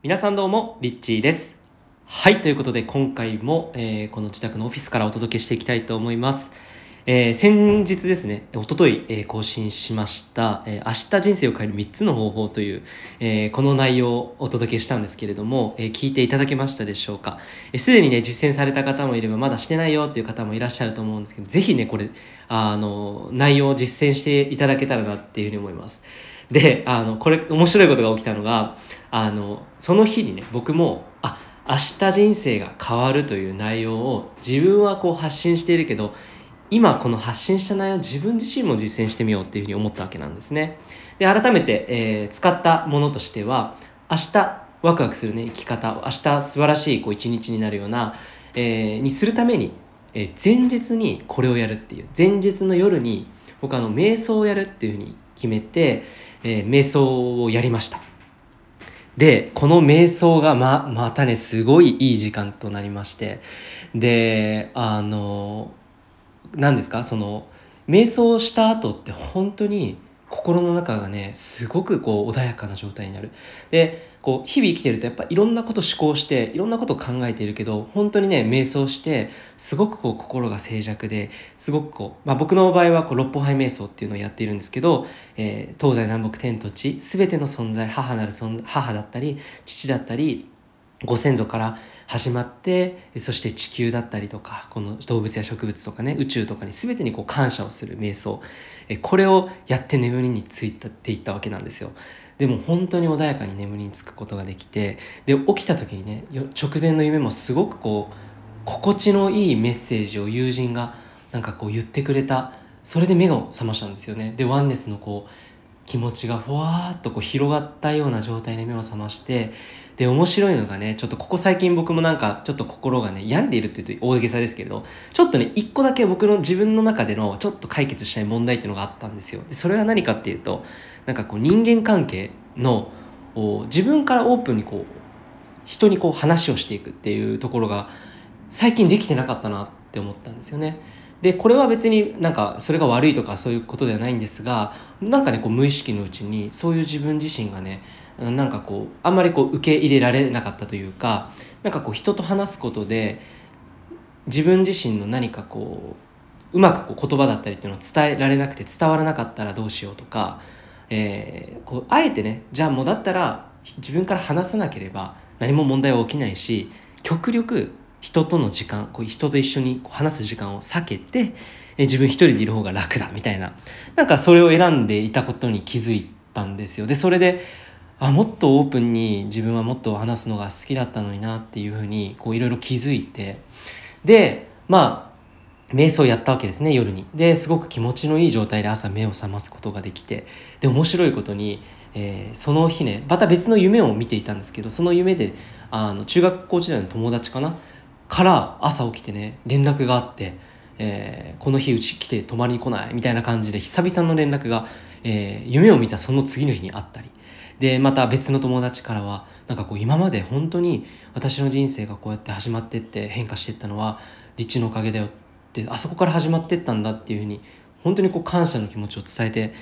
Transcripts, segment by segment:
皆さんどうも、リッチーです。はい、ということで今回も、えーこの自宅のオフィスからお届けしていきたいと思います。えー先日ですね、おととい、えー更新しました、えー明日人生を変える3つの方法という、えーこの内容をお届けしたんですけれども、えー聞いていただけましたでしょうか。えーでにね、実践された方もいれば、まだしてないよっていう方もいらっしゃると思うんですけど、ぜひね、これ、あの、内容を実践していただけたらなっていうふうに思います。で、あの、これ、面白いことが起きたのが、あの、その日にね、僕も、あ、明日人生が変わるという内容を自分はこう発信しているけど、今この発信した内容を自分自身も実践してみようっていうふうに思ったわけなんですね。で、改めて、えー使ったものとしては、明日ワクワクするね、生き方、明日素晴らしいこう一日になるような、えーにするために、えー前日にこれをやるっていう、前日の夜に僕あの、瞑想をやるっていうふうに決めて、えー瞑想をやりました。で、この瞑想がま、またね、すごいいい時間となりまして、で、あの、何ですか？その瞑想した後って本当に心の中がねすごくこう穏やかな状態になる。でこう日々生きてるとやっぱいろんなこと思考していろんなことを考えているけど本当にね瞑想してすごくこう心が静寂ですごくこう、まあ、僕の場合はこう六歩杯瞑想っていうのをやっているんですけど、えー東西南北天と地全ての存在母なる存母だったり父だったりご先祖から始まってそして地球だったりとかこの動物や植物とかね宇宙とかに全てにこう感謝をする瞑想。これをやって眠りについたっていったわけなんですよ。でも本当に穏やかに眠りにつくことができてで起きた時にね直前の夢もすごくこう心地のいいメッセージを友人がなんかこう言ってくれた。それで目が覚ましたんですよね。でワンネスのこう気持ちがふわーっとこう広がったような状態で目を覚ましてで面白いのがねちょっとここ最近僕もなんかちょっと心がね病んでいるって言うと大げさですけれどちょっとね一個だけ僕の自分の中でのちょっと解決したい問題っていうのがあったんですよでそれは何かっていうとなんかこう人間関係の自分からオープンにこう人にこう話をしていくっていうところが最近できてなかったなって思ったんですよね。でこれは別になんかそれが悪いとかそういうことではないんですがなんかねこう無意識のうちにそういう自分自身がねなんかこうあんまりこう受け入れられなかったというかなんかこう人と話すことで自分自身の何かこううまくこう言葉だったりっていうのを伝えられなくて伝わらなかったらどうしようとか、えーこうあえてねじゃあもうだったら自分から話さなければ何も問題は起きないし極力人との時間こう人と一緒にこう話す時間を避けて自分一人でいる方が楽だみたいな。なんかそれを選んでいたことに気づいたんですよ。でそれであもっとオープンに自分はもっと話すのが好きだったのになっていうふうにいろいろ気づいて。でまあ瞑想やったわけですね夜に。ですごく気持ちのいい状態で朝目を覚ますことができて。で面白いことに、えーその日ねまた別の夢を見ていたんですけどその夢であの中学校時代の友達かなから朝起きてね連絡があって、えーこの日うち来て泊まりに来ないみたいな感じで久々の連絡が、えー夢を見たその次の日にあったり。でまた別の友達からはなんかこう今まで本当に私の人生がこうやって始まってって変化していったのはリッチのおかげだよってあそこから始まってったんだっていうふうに本当にこう感謝の気持ちを伝えて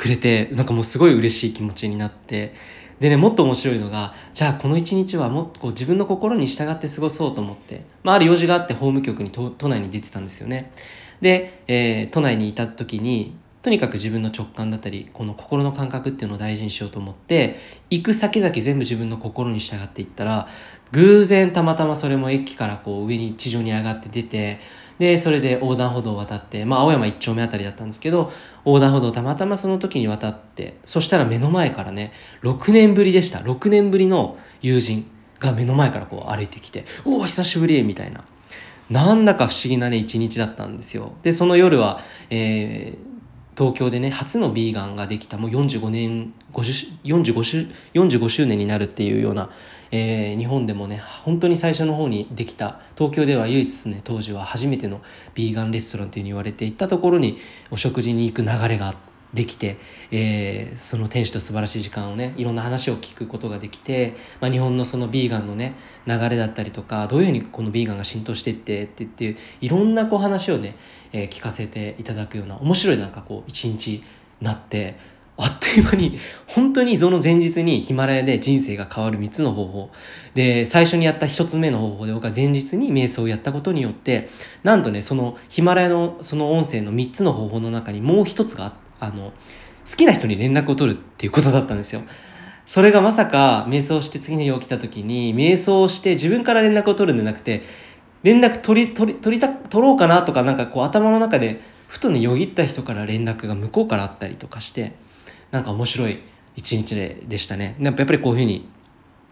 くれてなんかもうすごい嬉しい気持ちになってでねもっと面白いのがじゃあこの一日はもっとこう自分の心に従って過ごそうと思って、まあ、ある用事があって法務局に都内に出てたんですよね。で、えー都内にいた時にとにかく自分の直感だったりこの心の感覚っていうのを大事にしようと思って行く先々全部自分の心に従っていったら偶然たまたまそれも駅からこう上に地上に上がって出てでそれで横断歩道を渡ってまあ青山一丁目あたりだったんですけど横断歩道をたまたまその時に渡ってそしたら目の前からね6年ぶりでした。6年ぶりの友人が目の前からこう歩いてきて「おお久しぶり」みたいな。なんだか不思議なね一日だったんですよ。でその夜は、えー東京でね初のビーガンができたもう45年50 45, 45周年になるっていうような、えー日本でもね本当に最初の方にできた東京では唯一ね当時は初めてのビーガンレストランというふうに言われていったところにお食事に行く流れができて、えーその店主と素晴らしい時間をねいろんな話を聞くことができて、まあ、日本のそのビーガンのね流れだったりとかどういうふうにこのビーガンが浸透していってって言っていろんなこう話をね、えー聞かせていただくような面白いなんかこう一日なってあっという間に、本当にその前日にヒマラヤで人生が変わる3つの方法。で、最初にやった1つ目の方法で僕は前日に瞑想をやったことによって、なんとね、そのヒマラヤのその音声の3つの方法の中にもう1つが、あの、好きな人に連絡を取るっていうことだったんですよ。それがまさか瞑想して次の日起きた時に瞑想して自分から連絡を取るんじゃなくて連絡取り取り取りた取ろうかなとかなんかこう頭の中でふとねよぎった人から連絡が向こうからあったりとかしてなんか面白い一日ででしたね。やっぱりこういうふうに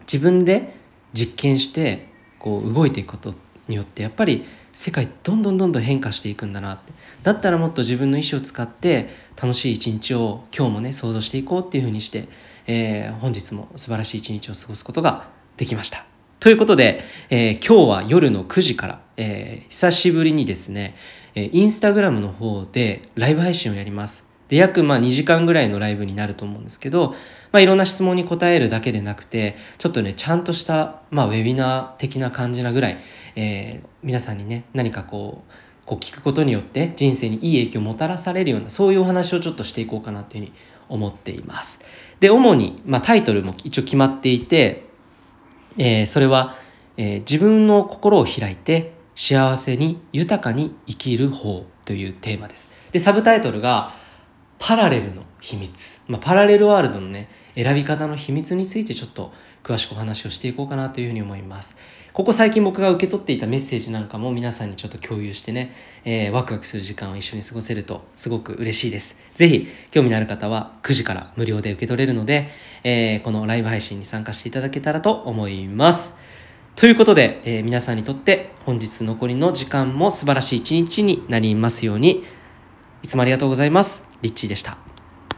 自分で実験してこう動いていくことによってやっぱり世界どんどんどんどん変化していくんだなってだったらもっと自分の意思を使って楽しい一日を今日もね想像していこうっていうふうにして、えー、本日も素晴らしい一日を過ごすことができました。ということで、えー、今日は夜の9時から、えー、久しぶりにですね、えー、インスタグラムの方でライブ配信をやります。で、約まあ2時間ぐらいのライブになると思うんですけど、まあいろんな質問に答えるだけでなくて、ちょっとね、ちゃんとした、まあウェビナー的な感じなぐらい、えー、皆さんにね、何かこう、こう聞くことによって人生にいい影響をもたらされるような、そういうお話をちょっとしていこうかなというふうに思っています。で、主に、まあタイトルも一応決まっていて、えー、それは、えー、自分の心を開いて幸せに豊かに生きる方というテーマです。で、サブタイトルが、パラレルの秘密、まあ、パラレルワールドのね選び方の秘密についてちょっと詳しくお話をしていこうかなというふうに思います。ここ最近僕が受け取っていたメッセージなんかも皆さんにちょっと共有してね、えー、ワクワクする時間を一緒に過ごせるとすごく嬉しいです。ぜひ興味のある方は9時から無料で受け取れるので、えー、このライブ配信に参加していただけたらと思います。ということで、えー、皆さんにとって本日残りの時間も素晴らしい一日になりますようにいつもありがとうございます。リッチーでした。